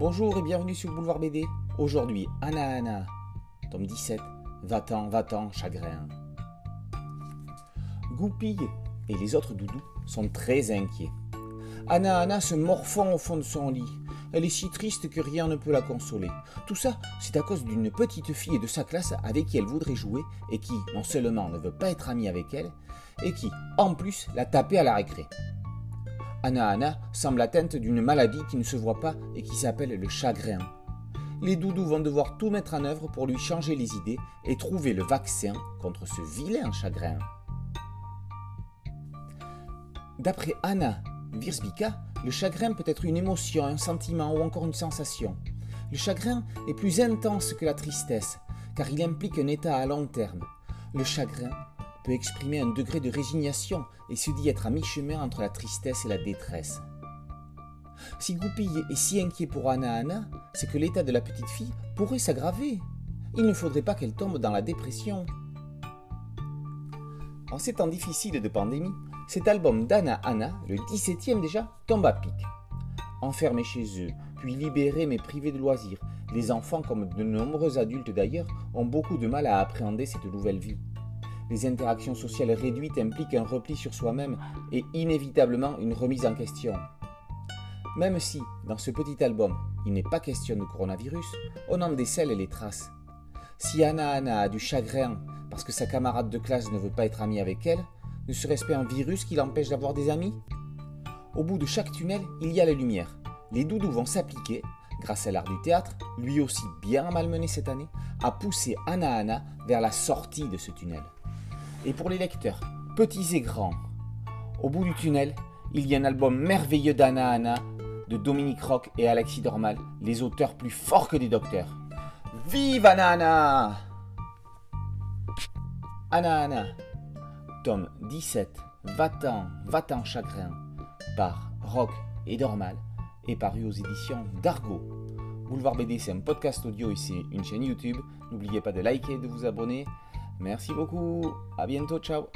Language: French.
Bonjour et bienvenue sur Boulevard BD. Aujourd'hui, Anna Anna, tome 17, Va-t'en, va-t'en, chagrin. Goupille et les autres doudous sont très inquiets. Anna Anna se morfond au fond de son lit. Elle est si triste que rien ne peut la consoler. Tout ça, c'est à cause d'une petite fille de sa classe avec qui elle voudrait jouer et qui, non seulement ne veut pas être amie avec elle, et qui, en plus, l'a tapée à la récré. Anna Anna semble atteinte d'une maladie qui ne se voit pas et qui s'appelle le chagrin. Les doudous vont devoir tout mettre en œuvre pour lui changer les idées et trouver le vaccin contre ce vilain chagrin. D'après Anna Virsbika, le chagrin peut être une émotion, un sentiment ou encore une sensation. Le chagrin est plus intense que la tristesse, car il implique un état à long terme. Le chagrin peut exprimer un degré de résignation et se dit être à mi-chemin entre la tristesse et la détresse. Si Goupille est si inquiet pour Anna Anna, c'est que l'état de la petite fille pourrait s'aggraver. Il ne faudrait pas qu'elle tombe dans la dépression. En ces temps difficiles de pandémie, cet album d'Anna Anna, le 17e déjà, tombe à pic. Enfermés chez eux, puis libérés mais privés de loisirs, les enfants, comme de nombreux adultes d'ailleurs, ont beaucoup de mal à appréhender cette nouvelle vie. Les interactions sociales réduites impliquent un repli sur soi-même et inévitablement une remise en question. Même si, dans ce petit album, il n'est pas question de coronavirus, on en décèle les traces. Si Anna Anna a du chagrin parce que sa camarade de classe ne veut pas être amie avec elle, ne serait-ce pas un virus qui l'empêche d'avoir des amis? Au bout de chaque tunnel, il y a la lumière. Les doudous vont s'appliquer, grâce à l'art du théâtre, lui aussi bien malmené cette année, à pousser Anna Anna vers la sortie de ce tunnel et pour les lecteurs, petits et grands. Au bout du tunnel, il y a un album merveilleux d'Anna Anna, de Dominique Rock et Alexis Dormal, les auteurs plus forts que des docteurs. Vive Anna Anna Anna Anna, tome 17, Va-t'en, va-t'en chagrin, par Rock et Dormal, et paru aux éditions d'Argo. Boulevard BD, c'est un podcast audio et c'est une chaîne YouTube. N'oubliez pas de liker et de vous abonner. Merci beaucoup. À bientôt. Ciao.